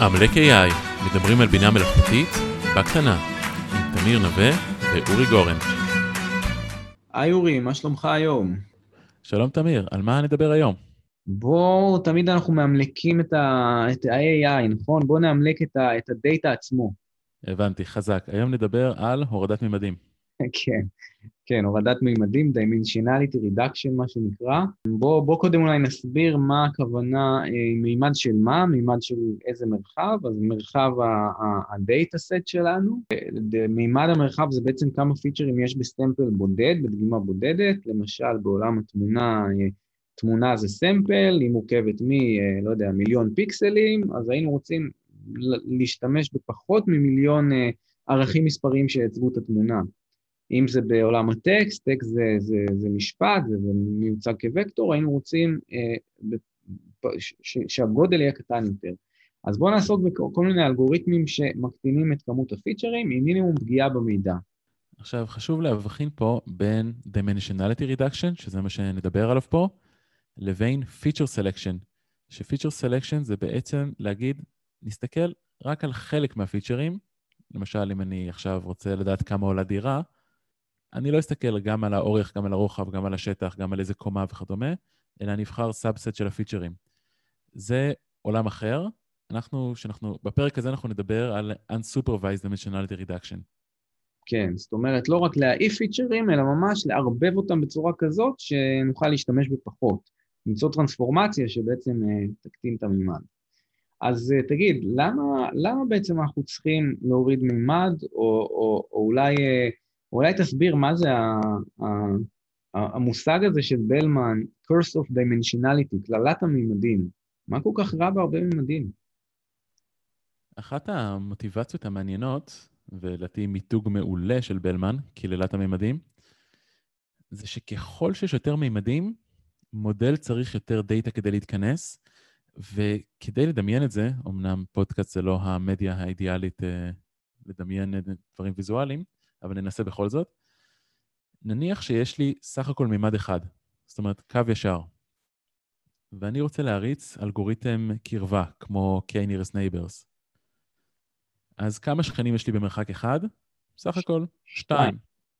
עמלק AI, מדברים על בינה מלאכותית בקטנה, עם תמיר נווה ואורי גורן. היי אורי, מה שלומך היום? שלום תמיר, על מה נדבר היום? בואו, תמיד אנחנו מאמלקים את ה-AI, נכון? בואו נאמלק את, ה- את הדאטה עצמו. הבנתי, חזק. היום נדבר על הורדת ממדים. כן, כן, הורדת מימדים, Dimensionality Reduction, מה שנקרא. בואו בוא קודם אולי נסביר מה הכוונה אה, מימד של מה, מימד של איזה מרחב, אז מרחב הדאטה סט שלנו. אה, מימד המרחב זה בעצם כמה פיצ'רים יש בסטמפל בודד, בדגימה בודדת, למשל בעולם התמונה, אה, תמונה זה סמפל, היא מורכבת מ, לא יודע, מיליון פיקסלים, אז היינו רוצים להשתמש בפחות ממיליון ערכים מספריים שייצגו את התמונה. אם זה בעולם הטקסט, טקסט זה, זה, זה משפט, זה, זה מיוצג כווקטור, היינו רוצים אה, ש, שהגודל יהיה קטן יותר. אז בואו נעסוק בכל מיני אלגוריתמים שמקטינים את כמות הפיצ'רים עם מינימום פגיעה במידע. עכשיו, חשוב להבחין פה בין Dimensionality Reduction, שזה מה שנדבר עליו פה, לבין Feature Selection, ש-Feature Selection זה בעצם להגיד, נסתכל רק על חלק מהפיצ'רים, למשל, אם אני עכשיו רוצה לדעת כמה עולה דירה, אני לא אסתכל גם על האורך, גם על הרוחב, גם על השטח, גם על איזה קומה וכדומה, אלא אני אבחר subset של הפיצ'רים. זה עולם אחר. אנחנו, שאנחנו, בפרק הזה אנחנו נדבר על Unsupervised Dimensionality Reduction. כן, זאת אומרת, לא רק להעיף פיצ'רים, אלא ממש לערבב אותם בצורה כזאת שנוכל להשתמש בפחות. למצוא טרנספורמציה שבעצם אה, תקטין את המימד. אז אה, תגיד, למה, למה בעצם אנחנו צריכים להוריד מימד, או, או, או אולי אה, אולי תסביר מה זה המושג הזה של בלמן, curse of dimensionality, קללת המימדים. מה כל כך רע בהרבה מימדים? אחת המוטיבציות המעניינות, ולדעתי מיתוג מעולה של בלמן, קללת המימדים, זה שככל שיש יותר מימדים, מודל צריך יותר דאטה כדי להתכנס, וכדי לדמיין את זה, אמנם פודקאסט זה לא המדיה האידיאלית אה, לדמיין דברים ויזואליים, אבל ננסה בכל זאת. נניח שיש לי סך הכל מימד אחד, זאת אומרת קו ישר, ואני רוצה להריץ אלגוריתם קרבה, כמו K-Nearest Neighbors. אז כמה שכנים יש לי במרחק אחד? סך הכל שתיים.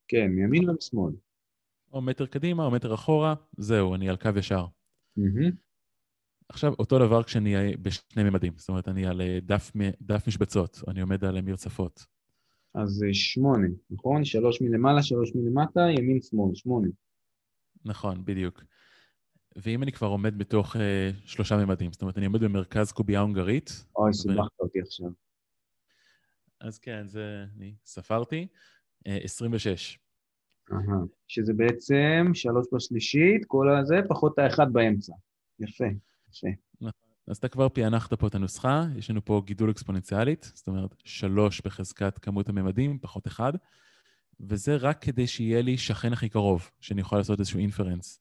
כן, מימין ומשמאל. או מטר קדימה או מטר אחורה, זהו, אני על קו ישר. עכשיו, אותו דבר כשאני בשני ממדים, זאת אומרת, אני על אה, דף, דף משבצות, אני עומד על מירצפות. אז זה שמונה, נכון? שלוש מלמעלה, שלוש מלמטה, ימין שמאל, שמונה. נכון, בדיוק. ואם אני כבר עומד בתוך uh, שלושה ממדים, זאת אומרת, אני עומד במרכז קובייה הונגרית. אוי, סיבכת אותי עכשיו. אז כן, זה, אני ספרתי, uh, 26. אהה, שזה בעצם שלוש בשלישית, כל הזה, פחות האחד באמצע. יפה, יפה. אז אתה כבר פענחת פה את הנוסחה, יש לנו פה גידול אקספוננציאלית, זאת אומרת, שלוש בחזקת כמות הממדים, פחות אחד, וזה רק כדי שיהיה לי שכן הכי קרוב, שאני יכול לעשות איזשהו אינפרנס.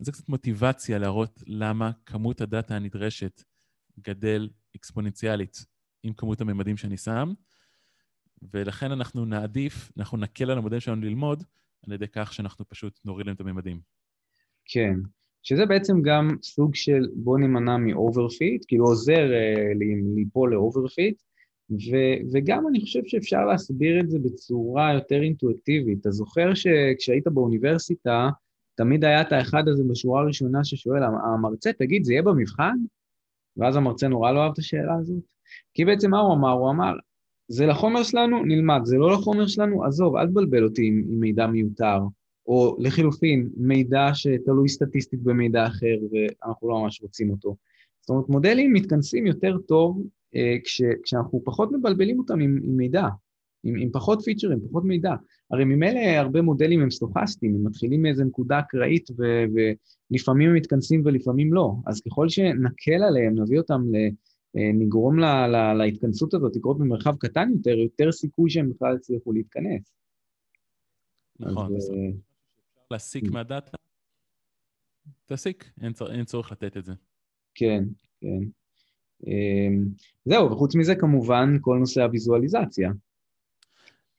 זה קצת מוטיבציה להראות למה כמות הדאטה הנדרשת גדל אקספוננציאלית עם כמות הממדים שאני שם, ולכן אנחנו נעדיף, אנחנו נקל על המודל שלנו ללמוד, על ידי כך שאנחנו פשוט נוריד להם את הממדים. כן. שזה בעצם גם סוג של בוא נימנע מ overfit, כאילו עוזר אה, ליפול ל overfit, וגם אני חושב שאפשר להסביר את זה בצורה יותר אינטואיטיבית. אתה זוכר שכשהיית באוניברסיטה, תמיד היה את האחד הזה בשורה הראשונה ששואל, המרצה, תגיד, זה יהיה במבחן? ואז המרצה נורא לא אהב את השאלה הזאת. כי בעצם מה הוא אמר? הוא אמר, זה לחומר שלנו, נלמד, זה לא לחומר שלנו, עזוב, אל תבלבל אותי עם, עם מידע מיותר. או לחילופין, מידע שתלוי סטטיסטית במידע אחר ואנחנו לא ממש רוצים אותו. זאת אומרת, מודלים מתכנסים יותר טוב אה, כש, כשאנחנו פחות מבלבלים אותם עם, עם מידע, עם, עם פחות פיצ'רים, פחות מידע. הרי ממילא הרבה מודלים הם סטוכסטיים, הם מתחילים מאיזו נקודה אקראית ו, ולפעמים הם מתכנסים ולפעמים לא. אז ככל שנקל עליהם, נביא אותם ל... אה, נגרום לה, לה, להתכנסות הזאת לקרות במרחב קטן יותר, יותר סיכוי שהם בכלל יצליחו להתכנס. נכון. אז, להסיק mm. מהדאטה, תסיק, אין, צור, אין צורך לתת את זה. כן, כן. אמ, זהו, וחוץ מזה כמובן כל נושא הוויזואליזציה.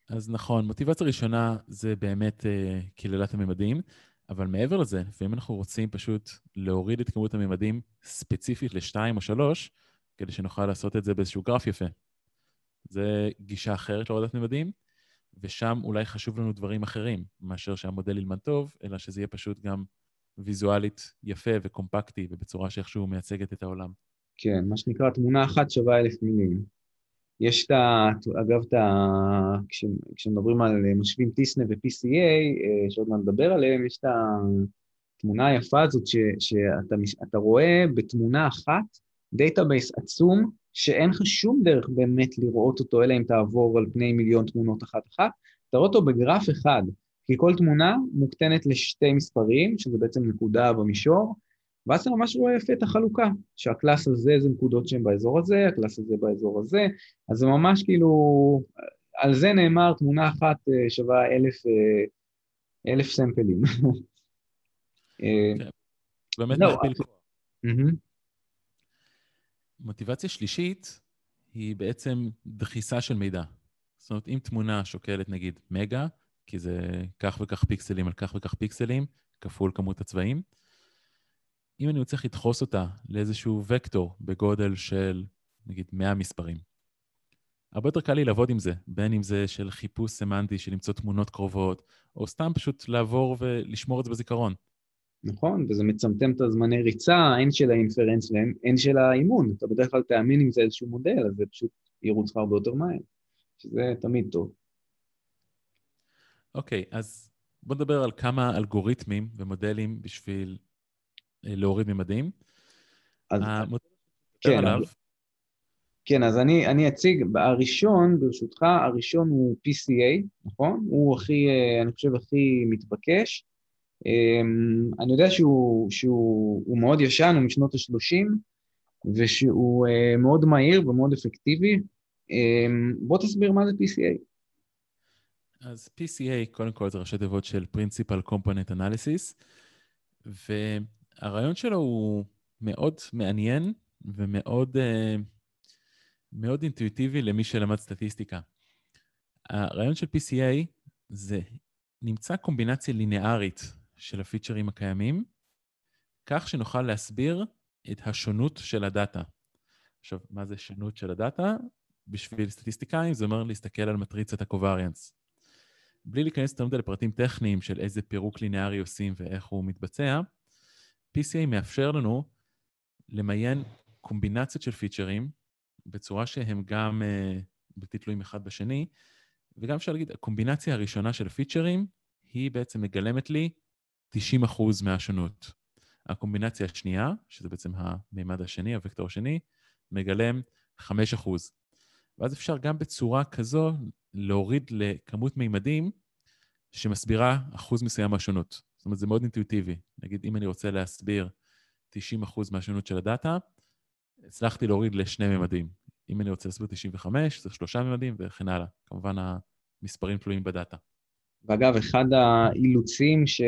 אז נכון, מוטיבציה ראשונה זה באמת uh, קללת הממדים, אבל מעבר לזה, לפעמים אנחנו רוצים פשוט להוריד את כמות הממדים ספציפית לשתיים או שלוש, כדי שנוכל לעשות את זה באיזשהו גרף יפה. זה גישה אחרת להורדת ממדים, ושם אולי חשוב לנו דברים אחרים, מאשר שהמודל ילמד טוב, אלא שזה יהיה פשוט גם ויזואלית יפה וקומפקטי, ובצורה שאיכשהו מייצגת את העולם. כן, מה שנקרא תמונה אחת שווה אלף מילים. יש את ה... אגב, את ה... כש, כשמדברים על משווים טיסנה ו-PCA, אה, שעוד מעט נדבר עליהם, יש את התמונה היפה הזאת ש, שאתה רואה בתמונה אחת database עצום, שאין לך שום דרך באמת לראות אותו, אלא אם תעבור על פני מיליון תמונות אחת-אחת, אתה רואה אותו בגרף אחד, כי כל תמונה מוקטנת לשתי מספרים, שזה בעצם נקודה במישור, ואז אתה ממש רואה יפה את החלוקה, שה class הזה זה נקודות שהן באזור הזה, ה class הזה באזור הזה, אז זה ממש כאילו, על זה נאמר תמונה אחת אה, שווה אלף, אה, אלף סמפלים. אה, כן. באמת לא, מכפיל כוח. מוטיבציה שלישית היא בעצם דחיסה של מידע. זאת אומרת, אם תמונה שוקלת נגיד מגה, כי זה כך וכך פיקסלים על כך וכך פיקסלים, כפול כמות הצבעים, אם אני צריך לדחוס אותה לאיזשהו וקטור בגודל של נגיד 100 מספרים, הרבה יותר קל לי לעבוד עם זה, בין אם זה של חיפוש סמנטי, של למצוא תמונות קרובות, או סתם פשוט לעבור ולשמור את זה בזיכרון. נכון, וזה מצמצם את הזמני ריצה, הן של האינפרנס והן של האימון. אתה בדרך כלל תאמין אם זה איזשהו מודל, אז זה פשוט ירוץ לך הרבה יותר מהר, שזה תמיד טוב. אוקיי, okay, אז בוא נדבר על כמה אלגוריתמים ומודלים בשביל אה, להוריד ממדים. אז... המודל כן, עליו... כן, אז אני, אני אציג, הראשון, ברשותך, הראשון הוא PCA, נכון? הוא הכי, אה, אני חושב, הכי מתבקש. אמ, אני יודע שהוא, שהוא מאוד ישן, הוא משנות ה-30, ושהוא אה, מאוד מהיר ומאוד אפקטיבי. אמ, בוא תסביר מה זה PCA. אז PCA, קודם כל זה ראשי תיבות של Principal Component Analysis, והרעיון שלו הוא מאוד מעניין ומאוד uh, מאוד אינטואיטיבי למי שלמד סטטיסטיקה. הרעיון של PCA זה נמצא קומבינציה לינארית של הפיצ'רים הקיימים, כך שנוכל להסביר את השונות של הדאטה. עכשיו, מה זה שונות של הדאטה? בשביל סטטיסטיקאים זה אומר להסתכל על מטריצת הקווריאנס. בלי להיכנס יותר מדי לפרטים טכניים של איזה פירוק לינארי עושים ואיך הוא מתבצע, PCA מאפשר לנו למיין קומבינציות של פיצ'רים בצורה שהם גם uh, בלתי תלויים אחד בשני, וגם אפשר להגיד, הקומבינציה הראשונה של הפיצ'רים היא בעצם מגלמת לי 90% מהשונות. הקומבינציה השנייה, שזה בעצם המימד השני, הוקטור השני, מגלם 5%. ואז אפשר גם בצורה כזו להוריד לכמות מימדים שמסבירה אחוז מסוים מהשונות. זאת אומרת, זה מאוד אינטואיטיבי. נגיד, אם אני רוצה להסביר 90% מהשונות של הדאטה, הצלחתי להוריד לשני מימדים. אם אני רוצה להסביר 95, זה שלושה מימדים וכן הלאה. כמובן, המספרים תלויים בדאטה. ואגב, אחד האילוצים ש...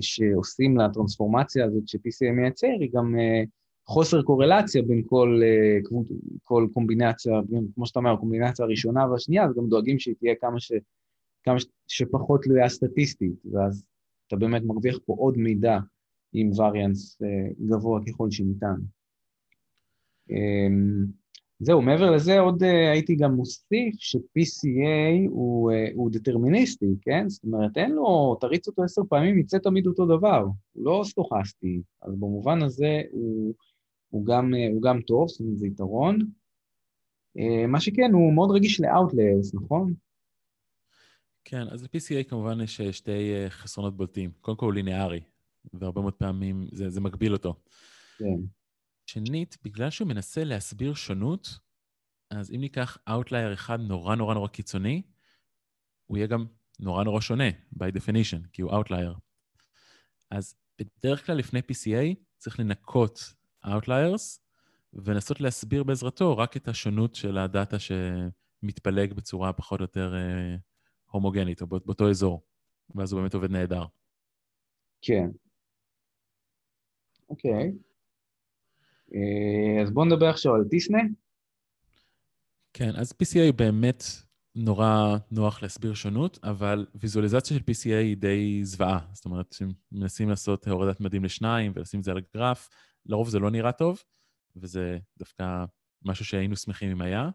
שעושים לטרנספורמציה הזאת ש-PCA מייצר, היא גם uh, חוסר קורלציה בין כל, uh, כל קומבינציה, בין, כמו שאתה אומר, הקומבינציה הראשונה והשנייה, אז גם דואגים שהיא תהיה כמה, ש... כמה ש... שפחות תלויה סטטיסטית, ואז אתה באמת מרוויח פה עוד מידע עם וריאנס uh, גבוה ככל שניתן. זהו, מעבר לזה עוד uh, הייתי גם מוסיף ש-PCA הוא, uh, הוא דטרמיניסטי, כן? זאת אומרת, אין לו, תריץ אותו עשר פעמים, יצא תמיד אותו דבר, הוא לא סטוכסטי, אז במובן הזה הוא, הוא, גם, uh, הוא גם טוב, זאת אומרת, זה יתרון. Uh, מה שכן, הוא מאוד רגיש ל-outlayers, נכון? כן, אז ל-PCA כמובן יש שתי חסרונות בולטים. קודם כל הוא ליניארי, והרבה מאוד פעמים זה, זה מגביל אותו. כן. שנית, בגלל שהוא מנסה להסביר שונות, אז אם ניקח Outlier אחד נורא נורא נורא קיצוני, הוא יהיה גם נורא נורא שונה, by definition, כי הוא Outlier. אז בדרך כלל לפני PCA צריך לנקות Outliers ולנסות להסביר בעזרתו רק את השונות של הדאטה שמתפלג בצורה פחות או יותר אה, הומוגנית, או באותו אזור, ואז הוא באמת עובד נהדר. כן. אוקיי. Okay. אה, אז בואו נדבר עכשיו על טיסנה. כן, אז PCA באמת נורא נוח להסביר שונות, אבל ויזואליזציה של PCA היא די זוועה. זאת אומרת, כשמנסים לעשות הורדת מדים לשניים ולשים את זה על הגרף, לרוב זה לא נראה טוב, וזה דווקא משהו שהיינו שמחים אם היה,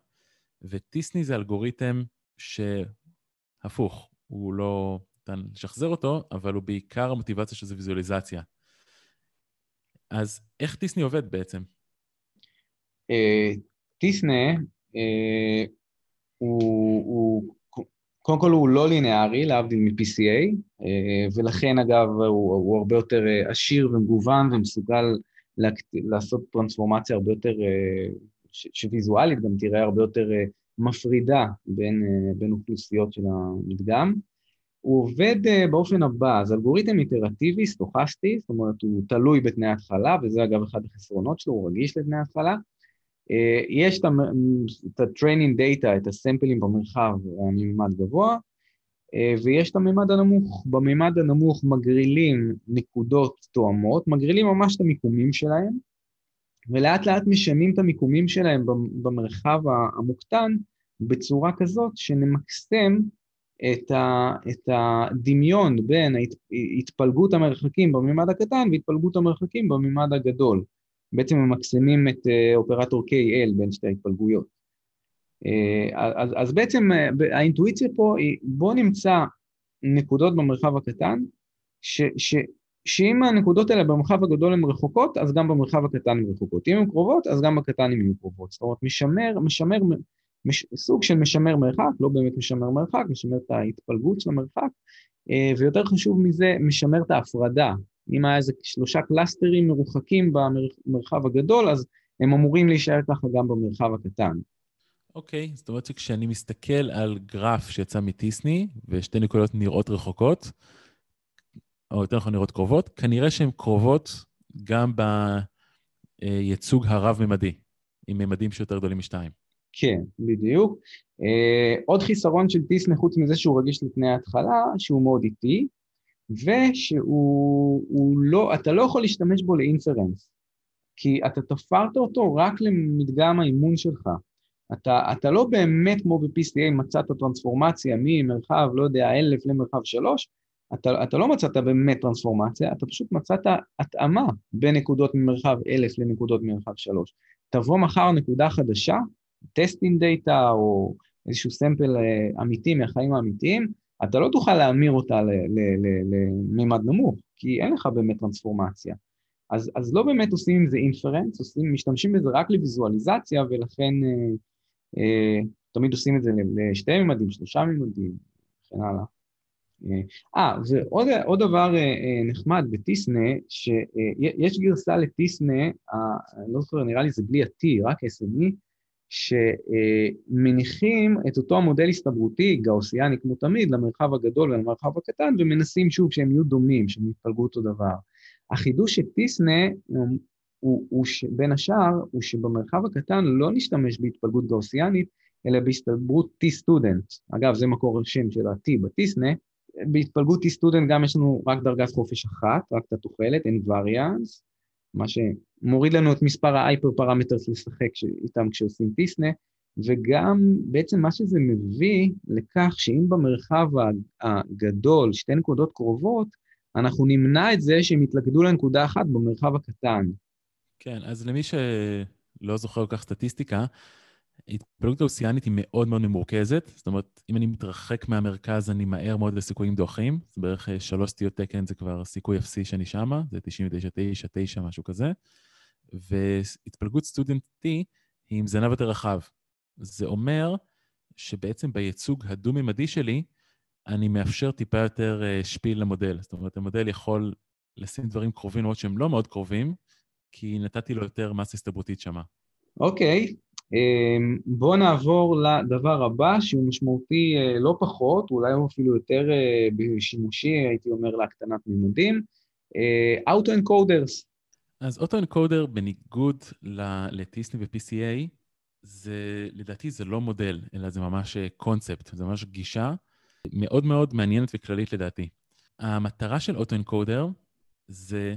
וטיסני זה אלגוריתם שהפוך, הוא לא ניתן לשחזר אותו, אבל הוא בעיקר המוטיבציה של זה ויזואליזציה. אז איך טיסני עובד בעצם? אה, טיסנה אה, הוא, קודם כל הוא לא לינארי, להבדיל מ-PCA, אה, ולכן אגב הוא, הוא הרבה יותר עשיר ומגוון ומסוגל לעשות טרנספורמציה הרבה יותר, שוויזואלית גם תראה הרבה יותר מפרידה בין, בין אוכלוסיות של המדגם. הוא עובד באופן הבא, אז אלגוריתם איטרטיבי, סטוכסטי, זאת אומרת הוא תלוי בתנאי התחלה, וזה אגב אחד החסרונות שלו, הוא רגיש לתנאי התחלה, אה, יש את ה-training data, את הסמפלים במרחב הממד גבוה, אה, ויש את הממד הנמוך. בממד הנמוך מגרילים נקודות תואמות, מגרילים ממש את המיקומים שלהם, ולאט לאט משנים את המיקומים שלהם במרחב המוקטן בצורה כזאת שנמקסם את, ה, את הדמיון בין התפלגות המרחקים בממד הקטן והתפלגות המרחקים בממד הגדול. בעצם ממקסמים את אה, אופרטור KL בין שתי ההתפלגויות. אה, אז, אז בעצם אה, האינטואיציה פה היא בוא נמצא נקודות במרחב הקטן, ש, ש, שאם הנקודות האלה במרחב הגדול הן רחוקות, אז גם במרחב הקטן הן רחוקות. אם הן קרובות, אז גם בקטן הן יהיו קרובות. זאת אומרת, משמר, משמר, מש, סוג של משמר מרחק, לא באמת משמר מרחק, משמר את ההתפלגות של המרחק, ויותר חשוב מזה, משמר את ההפרדה אם היה איזה שלושה קלאסטרים מרוחקים במרחב הגדול, אז הם אמורים להישאר ככה גם במרחב הקטן. אוקיי, okay, זאת אומרת שכשאני מסתכל על גרף שיצא מ t-SNE, ושתי נקודות נראות רחוקות, או יותר נכון נראות קרובות, כנראה שהן קרובות גם בייצוג הרב-ממדי, עם ממדים שיותר גדולים משתיים. כן, בדיוק. אה, עוד חיסרון של t-SNE, חוץ מזה שהוא רגיש לתנאי ההתחלה, שהוא מאוד איטי, ושהוא לא, אתה לא יכול להשתמש בו ל inference, כי אתה תפרת אותו רק למדגם האימון שלך. אתה, אתה לא באמת כמו ב-PCA מצאת טרנספורמציה ממרחב, לא יודע, אלף למרחב שלוש, אתה, אתה לא מצאת באמת טרנספורמציה, אתה פשוט מצאת התאמה בין נקודות ממרחב אלף לנקודות ממרחב שלוש. תבוא מחר נקודה חדשה, testing data או איזשהו sample אה, אמיתי מהחיים האמיתיים, אתה לא תוכל להמיר אותה למימד נמוך, כי אין לך באמת טרנספורמציה. אז, אז לא באמת עושים עם זה אינפרנס, עושים, משתמשים בזה רק לוויזואליזציה, ולכן אה, אה, תמיד עושים את זה לשתי מימדים, שלושה מימדים, וכן הלאה. אה, אה ועוד דבר אה, אה, נחמד בטיסנה, שיש אה, גרסה לטיסנה, אה, לא זוכר, נראה לי זה בלי ה-T, רק SME, שמניחים את אותו המודל הסתברותי, גאוסיאני כמו תמיד, למרחב הגדול ולמרחב הקטן, ומנסים שוב שהם יהיו דומים, שהם יתפלגו אותו דבר. החידוש של טיסנה, הוא, הוא, הוא ש, בין השאר, הוא שבמרחב הקטן לא נשתמש בהתפלגות גאוסיאנית, אלא בהסתברות T-סטודנט. אגב, זה מקור השם של ה-T בטיסנה. בהתפלגות T-סטודנט גם יש לנו רק דרגת חופש אחת, רק את התוחלת, אין וריאנס, מה שמוריד לנו את מספר ההייפר פרמטרס לשחק איתם כשעושים טיסנה, וגם בעצם מה שזה מביא לכך שאם במרחב הגדול שתי נקודות קרובות, אנחנו נמנע את זה שהם יתלכדו לנקודה אחת במרחב הקטן. כן, אז למי שלא זוכר כל כך סטטיסטיקה, התפלגות האוסיאנית היא מאוד מאוד ממורכזת, זאת אומרת, אם אני מתרחק מהמרכז, אני מהר מאוד לסיכויים דוחים, זה בערך שלוש סטיות תקן, זה כבר סיכוי אפסי שאני שמה, זה 99, 9, 9, משהו כזה. והתפלגות סטודנט T היא עם זנב יותר רחב. זה אומר שבעצם בייצוג הדו-ממדי שלי, אני מאפשר טיפה יותר אה, שפיל למודל. זאת אומרת, המודל יכול לשים דברים קרובים למרות שהם לא מאוד קרובים, כי נתתי לו יותר מסה הסתברותית שמה. אוקיי, אמ, בואו נעבור לדבר הבא שהוא משמעותי אה, לא פחות, אולי אפילו יותר אה, שימושי, הייתי אומר, להקטנת מימדים, אוטו-אנקודרס. אה, אז אוטו-אנקודר, בניגוד לטיסני ו-PCA, זה, לדעתי זה לא מודל, אלא זה ממש קונספט, זה ממש גישה מאוד מאוד מעניינת וכללית לדעתי. המטרה של אוטו-אנקודר זה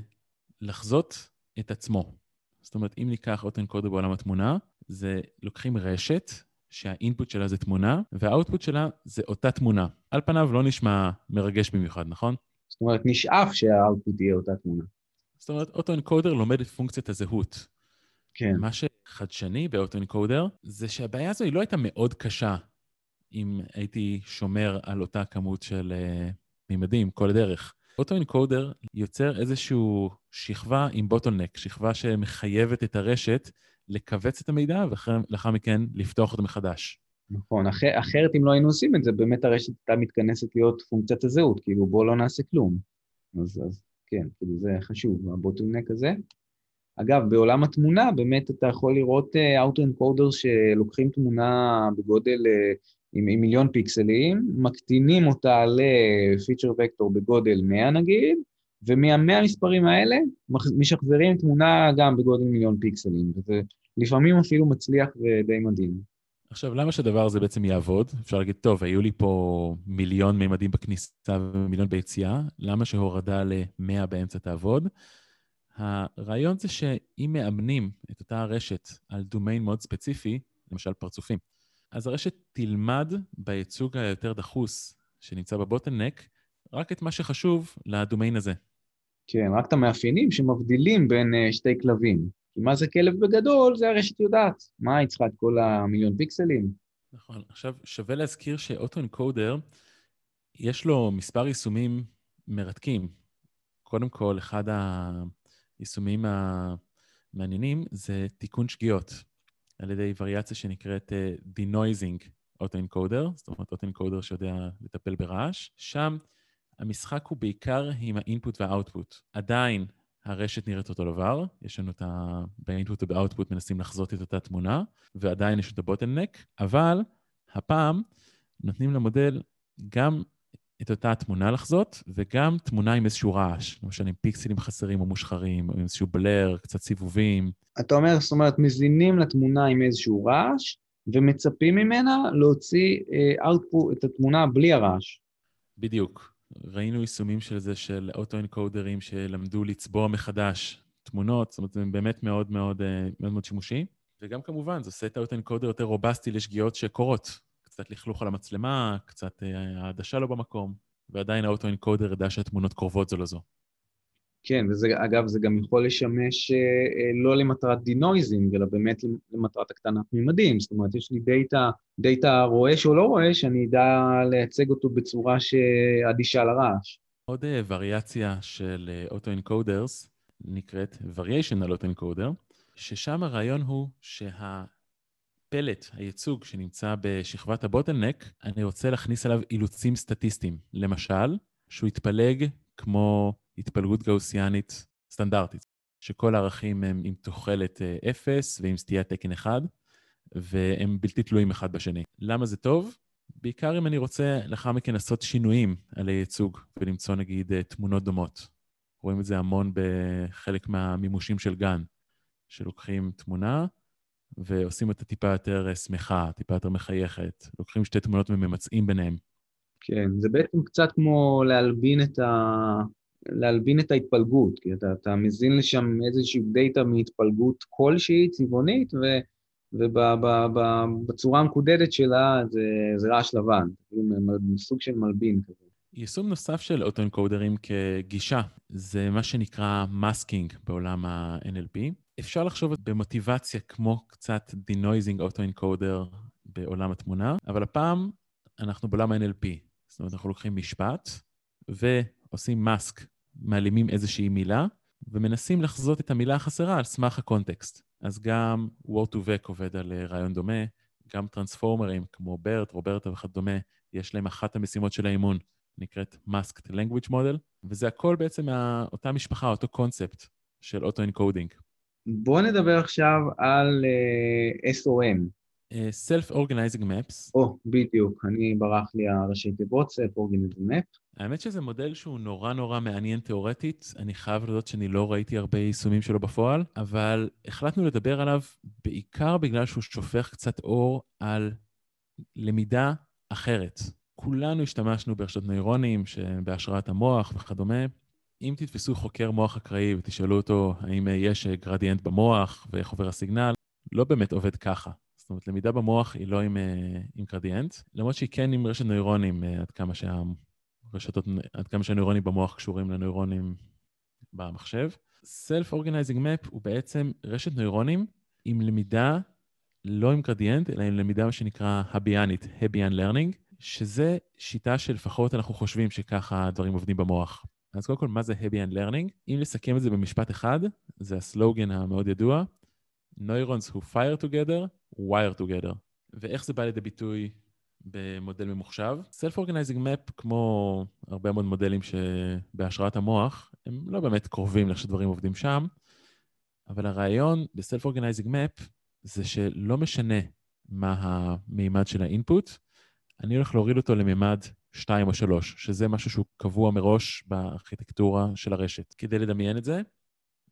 לחזות את עצמו. זאת אומרת, אם ניקח אוטו-אנקודר בעולם התמונה, זה לוקחים רשת שהאינפוט שלה זה תמונה, והאוטפוט שלה זה אותה תמונה. על פניו לא נשמע מרגש במיוחד, נכון? זאת אומרת, נשאף שהאוטפוט יהיה אותה תמונה. זאת אומרת, אוטו-אנקודר לומד את פונקציית הזהות. כן. מה חדשני באוטו-אנקודר, זה שהבעיה הזו היא לא הייתה מאוד קשה אם הייתי שומר על אותה כמות של uh, מימדים כל הדרך. אוטו-אנקודר יוצר איזושהי שכבה עם בוטלנק, שכבה שמחייבת את הרשת לכווץ את המידע ולאחר מכן לפתוח אותו מחדש. נכון, אחר, אחרת אם לא היינו עושים את זה, באמת הרשת הייתה מתכנסת להיות פונקציית הזהות, כאילו בואו לא נעשה כלום. אז, אז כן, כאילו זה חשוב, הבוטלנק הזה. אגב, בעולם התמונה באמת אתה יכול לראות אוטו-אנקודר uh, שלוקחים תמונה בגודל uh, עם, עם מיליון פיקסלים, מקטינים אותה לפיצ'ר וקטור בגודל 100 נגיד, ומהמאה מספרים האלה משחזרים תמונה גם בגודל מיליון פיקסלים, וזה לפעמים אפילו מצליח ודי מדהים. עכשיו, למה שהדבר הזה בעצם יעבוד? אפשר להגיד, טוב, היו לי פה מיליון מימדים בכניסה ומיליון ביציאה, למה שהורדה ל-100 באמצע תעבוד? הרעיון זה שאם מאמנים את אותה רשת על דומיין מאוד ספציפי, למשל פרצופים, אז הרשת תלמד בייצוג היותר דחוס שנמצא בבוטלנק, רק את מה שחשוב לדומיין הזה. כן, רק את המאפיינים שמבדילים בין uh, שתי כלבים. כי מה זה כלב בגדול, זה הרשת יודעת. מה היא צריכה את כל המיליון פיקסלים? נכון. עכשיו, שווה להזכיר שאוטו-אנקודר, יש לו מספר יישומים מרתקים. קודם כל, אחד היישומים המעניינים זה תיקון שגיאות. על ידי וריאציה שנקראת uh, denoising אוטו-אנקודר, זאת אומרת אוטו-אנקודר שיודע לטפל ברעש. שם המשחק הוא בעיקר עם האינפוט והאוטפוט. עדיין הרשת נראית אותו דבר, יש לנו את ה... באינפוט ובאוטפוט מנסים לחזות את אותה תמונה, ועדיין יש את הבוטלנק, אבל הפעם נותנים למודל גם את אותה תמונה לחזות, וגם תמונה עם איזשהו רעש, למשל עם פיקסלים חסרים או מושחרים, או עם איזשהו בלר, קצת סיבובים. אתה אומר, זאת אומרת, מזינים לתמונה עם איזשהו רעש, ומצפים ממנה להוציא אה, output, את התמונה בלי הרעש. בדיוק. ראינו יישומים של זה, של אוטו-אנקודרים שלמדו לצבוע מחדש תמונות, זאת אומרת, זה באמת מאוד מאוד, אה, מאוד, מאוד שימושי. וגם כמובן, זה עושה את ה auto-encoder יותר רובסטי לשגיאות שקורות. קצת לכלוך על המצלמה, קצת אה, העדשה לא במקום, ועדיין ה auto-encoder ידע שהתמונות קרובות זו לזו. כן, ואגב, זה גם יכול לשמש אה, אה, לא למטרת denoising, אלא באמת למטרת הקטנת מימדים. זאת אומרת, יש לי דאטה, דאטה רועש או לא רועש, אני אדע לייצג אותו בצורה שאדישה לרעש. עוד וריאציה של auto-encoders נקראת Variational Auto-Encoder, ששם הרעיון הוא שה... הפלט, הייצוג שנמצא בשכבת הבוטלנק, אני רוצה להכניס עליו אילוצים סטטיסטיים. למשל, שהוא יתפלג כמו התפלגות גאוסיאנית סטנדרטית, שכל הערכים הם עם תוחלת 0 ועם סטיית תקן 1, והם בלתי תלויים אחד בשני. למה זה טוב? בעיקר אם אני רוצה לאחר מכן לעשות שינויים על הייצוג ולמצוא נגיד אה, תמונות דומות. רואים את זה המון בחלק מהמימושים של גן, שלוקחים תמונה, ועושים אותה טיפה יותר אה, שמחה, טיפה יותר מחייכת. לוקחים שתי תמונות וממצאים ביניהם. כן, זה בעצם קצת כמו להלבין את, ה... להלבין את ההתפלגות, כי אתה, אתה מזין לשם איזושהי דאטה מהתפלגות כלשהי, צבעונית, ו... ובצורה המקודדת שלה זה, זה רעש לבן, סוג של מלבין כזה. יישום נוסף של אוטו-אנקודרים כגישה, זה מה שנקרא masking בעולם ה-NLP. אפשר לחשוב במוטיבציה כמו קצת denoising auto-encoder בעולם התמונה, אבל הפעם אנחנו בעולם ה-NLP. זאת אומרת, אנחנו לוקחים משפט ועושים mask, מעלימים איזושהי מילה, ומנסים לחזות את המילה החסרה על סמך הקונטקסט. אז גם word to vec עובד על אה, רעיון דומה, גם טרנספורמרים כמו ברט, רוברטה וכדומה, יש להם אחת המשימות של האימון, נקראת Masked Language Model, וזה הכל בעצם מאותה משפחה, אותו קונספט של auto-encoding. בואו נדבר עכשיו על uh, SOM. Uh, Self-Organizing Maps. או, oh, בדיוק, אה, ברח לי הראשי תיבות, Self-Organizing Map. האמת שזה מודל שהוא נורא נורא מעניין תיאורטית. אני חייב לדעת שאני לא ראיתי הרבה יישומים שלו בפועל, אבל החלטנו לדבר עליו בעיקר בגלל שהוא שופך קצת אור על למידה אחרת. כולנו השתמשנו ברשתות נוירונים בהשראת המוח וכדומה. אם תתפסו חוקר מוח אקראי ותשאלו אותו האם יש גרדיאנט במוח ואיך עובר הסיגנל, לא באמת עובד ככה. זאת אומרת, למידה במוח היא לא עם, עם גרדיאנט, למרות שהיא כן עם רשת נוירונים עד כמה שהרשתות, עד כמה שהנוירונים במוח קשורים לנוירונים במחשב. Self-Organizing Map הוא בעצם רשת נוירונים עם למידה לא עם גרדיאנט, אלא עם למידה מה שנקרא הביאנית, Hebbian learning, שזה שיטה שלפחות אנחנו חושבים שככה הדברים עובדים במוח. אז קודם כל, מה זה Hebbian learning? אם לסכם את זה במשפט אחד, זה הסלוגן המאוד ידוע, Neurons who fire together, wire together. ואיך זה בא לידי ביטוי במודל ממוחשב? Self-Organizing Map, כמו הרבה מאוד מודלים שבהשראת המוח, הם לא באמת קרובים לאיך שדברים עובדים שם, אבל הרעיון ב-Self-Organizing Map זה שלא משנה מה המימד של האינפוט, אני הולך להוריד אותו למימד 2 או 3, שזה משהו שהוא קבוע מראש בארכיטקטורה של הרשת. כדי לדמיין את זה,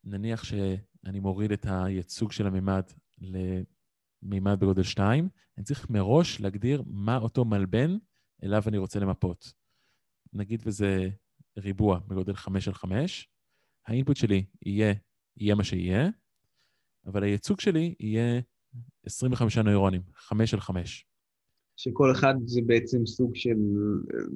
נניח שאני מוריד את הייצוג של המימד למימד בגודל 2, אני צריך מראש להגדיר מה אותו מלבן אליו אני רוצה למפות. נגיד וזה ריבוע בגודל 5 על 5, ה input שלי יהיה, יהיה מה שיהיה, אבל הייצוג שלי יהיה 25 נוירונים, 5 על 5. שכל אחד זה בעצם סוג של,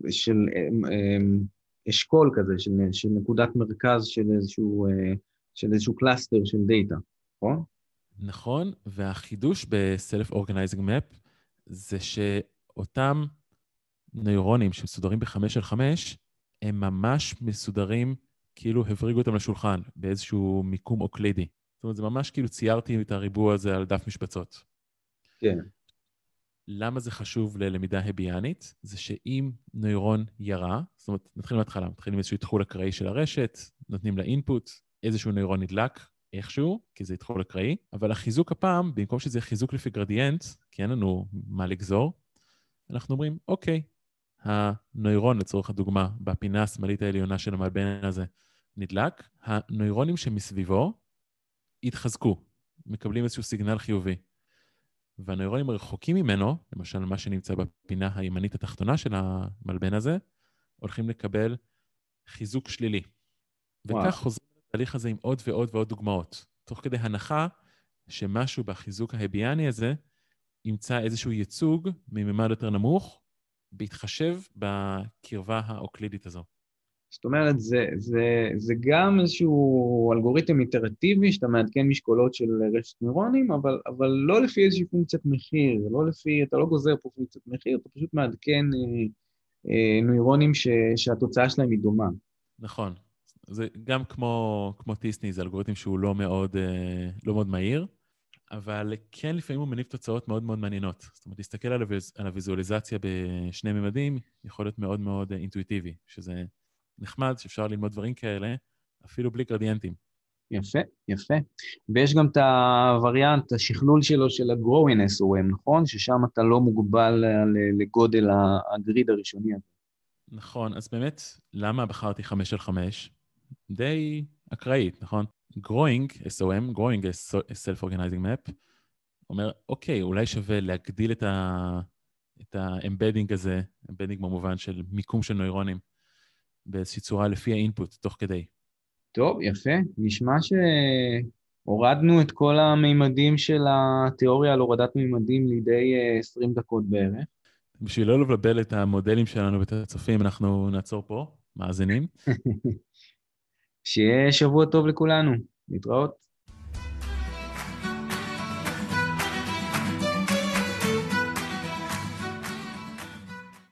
של אמ, אמ, אשכול כזה, של, של נקודת מרכז של איזשהו, אה, של איזשהו cluster של דאטה, נכון? נכון, והחידוש ב-Self Organizing Map זה שאותם נוירונים שמסודרים ב-5 על 5, הם ממש מסודרים כאילו הבריגו אותם לשולחן באיזשהו מיקום אוקלידי. זאת אומרת, זה ממש כאילו ציירתי את הריבוע הזה על דף משבצות. כן. למה זה חשוב ללמידה הביאנית? זה שאם נוירון ירה, זאת אומרת, נתחיל מההתחלה, מתחילים איזשהו איתחול אקראי של הרשת, נותנים לה אינפוט, איזשהו נוירון נדלק איכשהו, כי זה איתחול אקראי, אבל החיזוק הפעם, במקום שזה חיזוק לפי גרדיאנט, כי אין לנו מה לגזור, אנחנו אומרים, אוקיי, הנוירון, לצורך הדוגמה, בפינה השמאלית העליונה של המלבן הזה, נדלק, הנוירונים שמסביבו יתחזקו, מקבלים איזשהו סיגנל חיובי. והנוירונים הרחוקים ממנו, למשל מה שנמצא בפינה הימנית התחתונה של המלבן הזה, הולכים לקבל חיזוק שלילי. וכך חוזרים לתהליך הזה עם עוד ועוד ועוד דוגמאות, תוך כדי הנחה שמשהו בחיזוק ההביאני הזה ימצא איזשהו ייצוג מממד יותר נמוך, בהתחשב בקרבה האוקלידית הזו. זאת אומרת, זה, זה, זה גם איזשהו אלגוריתם איטרטיבי שאתה מעדכן משקולות של רשת נוירונים, אבל, אבל לא לפי איזושהי פונקציית מחיר, לא לפי, אתה לא גוזר פה פונקציית מחיר, אתה פשוט מעדכן אה, אה, נוירונים ש, שהתוצאה שלהם היא דומה. נכון. זה גם כמו, כמו טיסני, זה אלגוריתם שהוא לא מאוד, אה, לא מאוד מהיר, אבל כן לפעמים הוא מניב תוצאות מאוד מאוד מעניינות. זאת אומרת, להסתכל על, הוויז, על הוויזואליזציה בשני ממדים יכול להיות מאוד מאוד אינטואיטיבי, שזה... נחמד שאפשר ללמוד דברים כאלה, אפילו בלי גרדיאנטים. יפה, יפה. ויש גם את הווריאנט, השכלול שלו של ה-Growing SOM, נכון? ששם אתה לא מוגבל לגודל ה grid הראשוני הזה. נכון, אז באמת, למה בחרתי 5 על 5? די אקראית, נכון? Growing SOM, Growing Self-Organizing Map, אומר, אוקיי, אולי שווה להגדיל את ה... את ה embedding הזה, embedding במובן של מיקום של נוירונים, באיזושהי צורה לפי ה input, תוך כדי. טוב, יפה. נשמע שהורדנו את כל המימדים של התיאוריה על הורדת מימדים לידי 20 אה, דקות בערך. בשביל לא לבלבל את המודלים שלנו ואת הצופים, אנחנו נעצור פה, מאזינים. שיהיה שבוע טוב לכולנו. להתראות.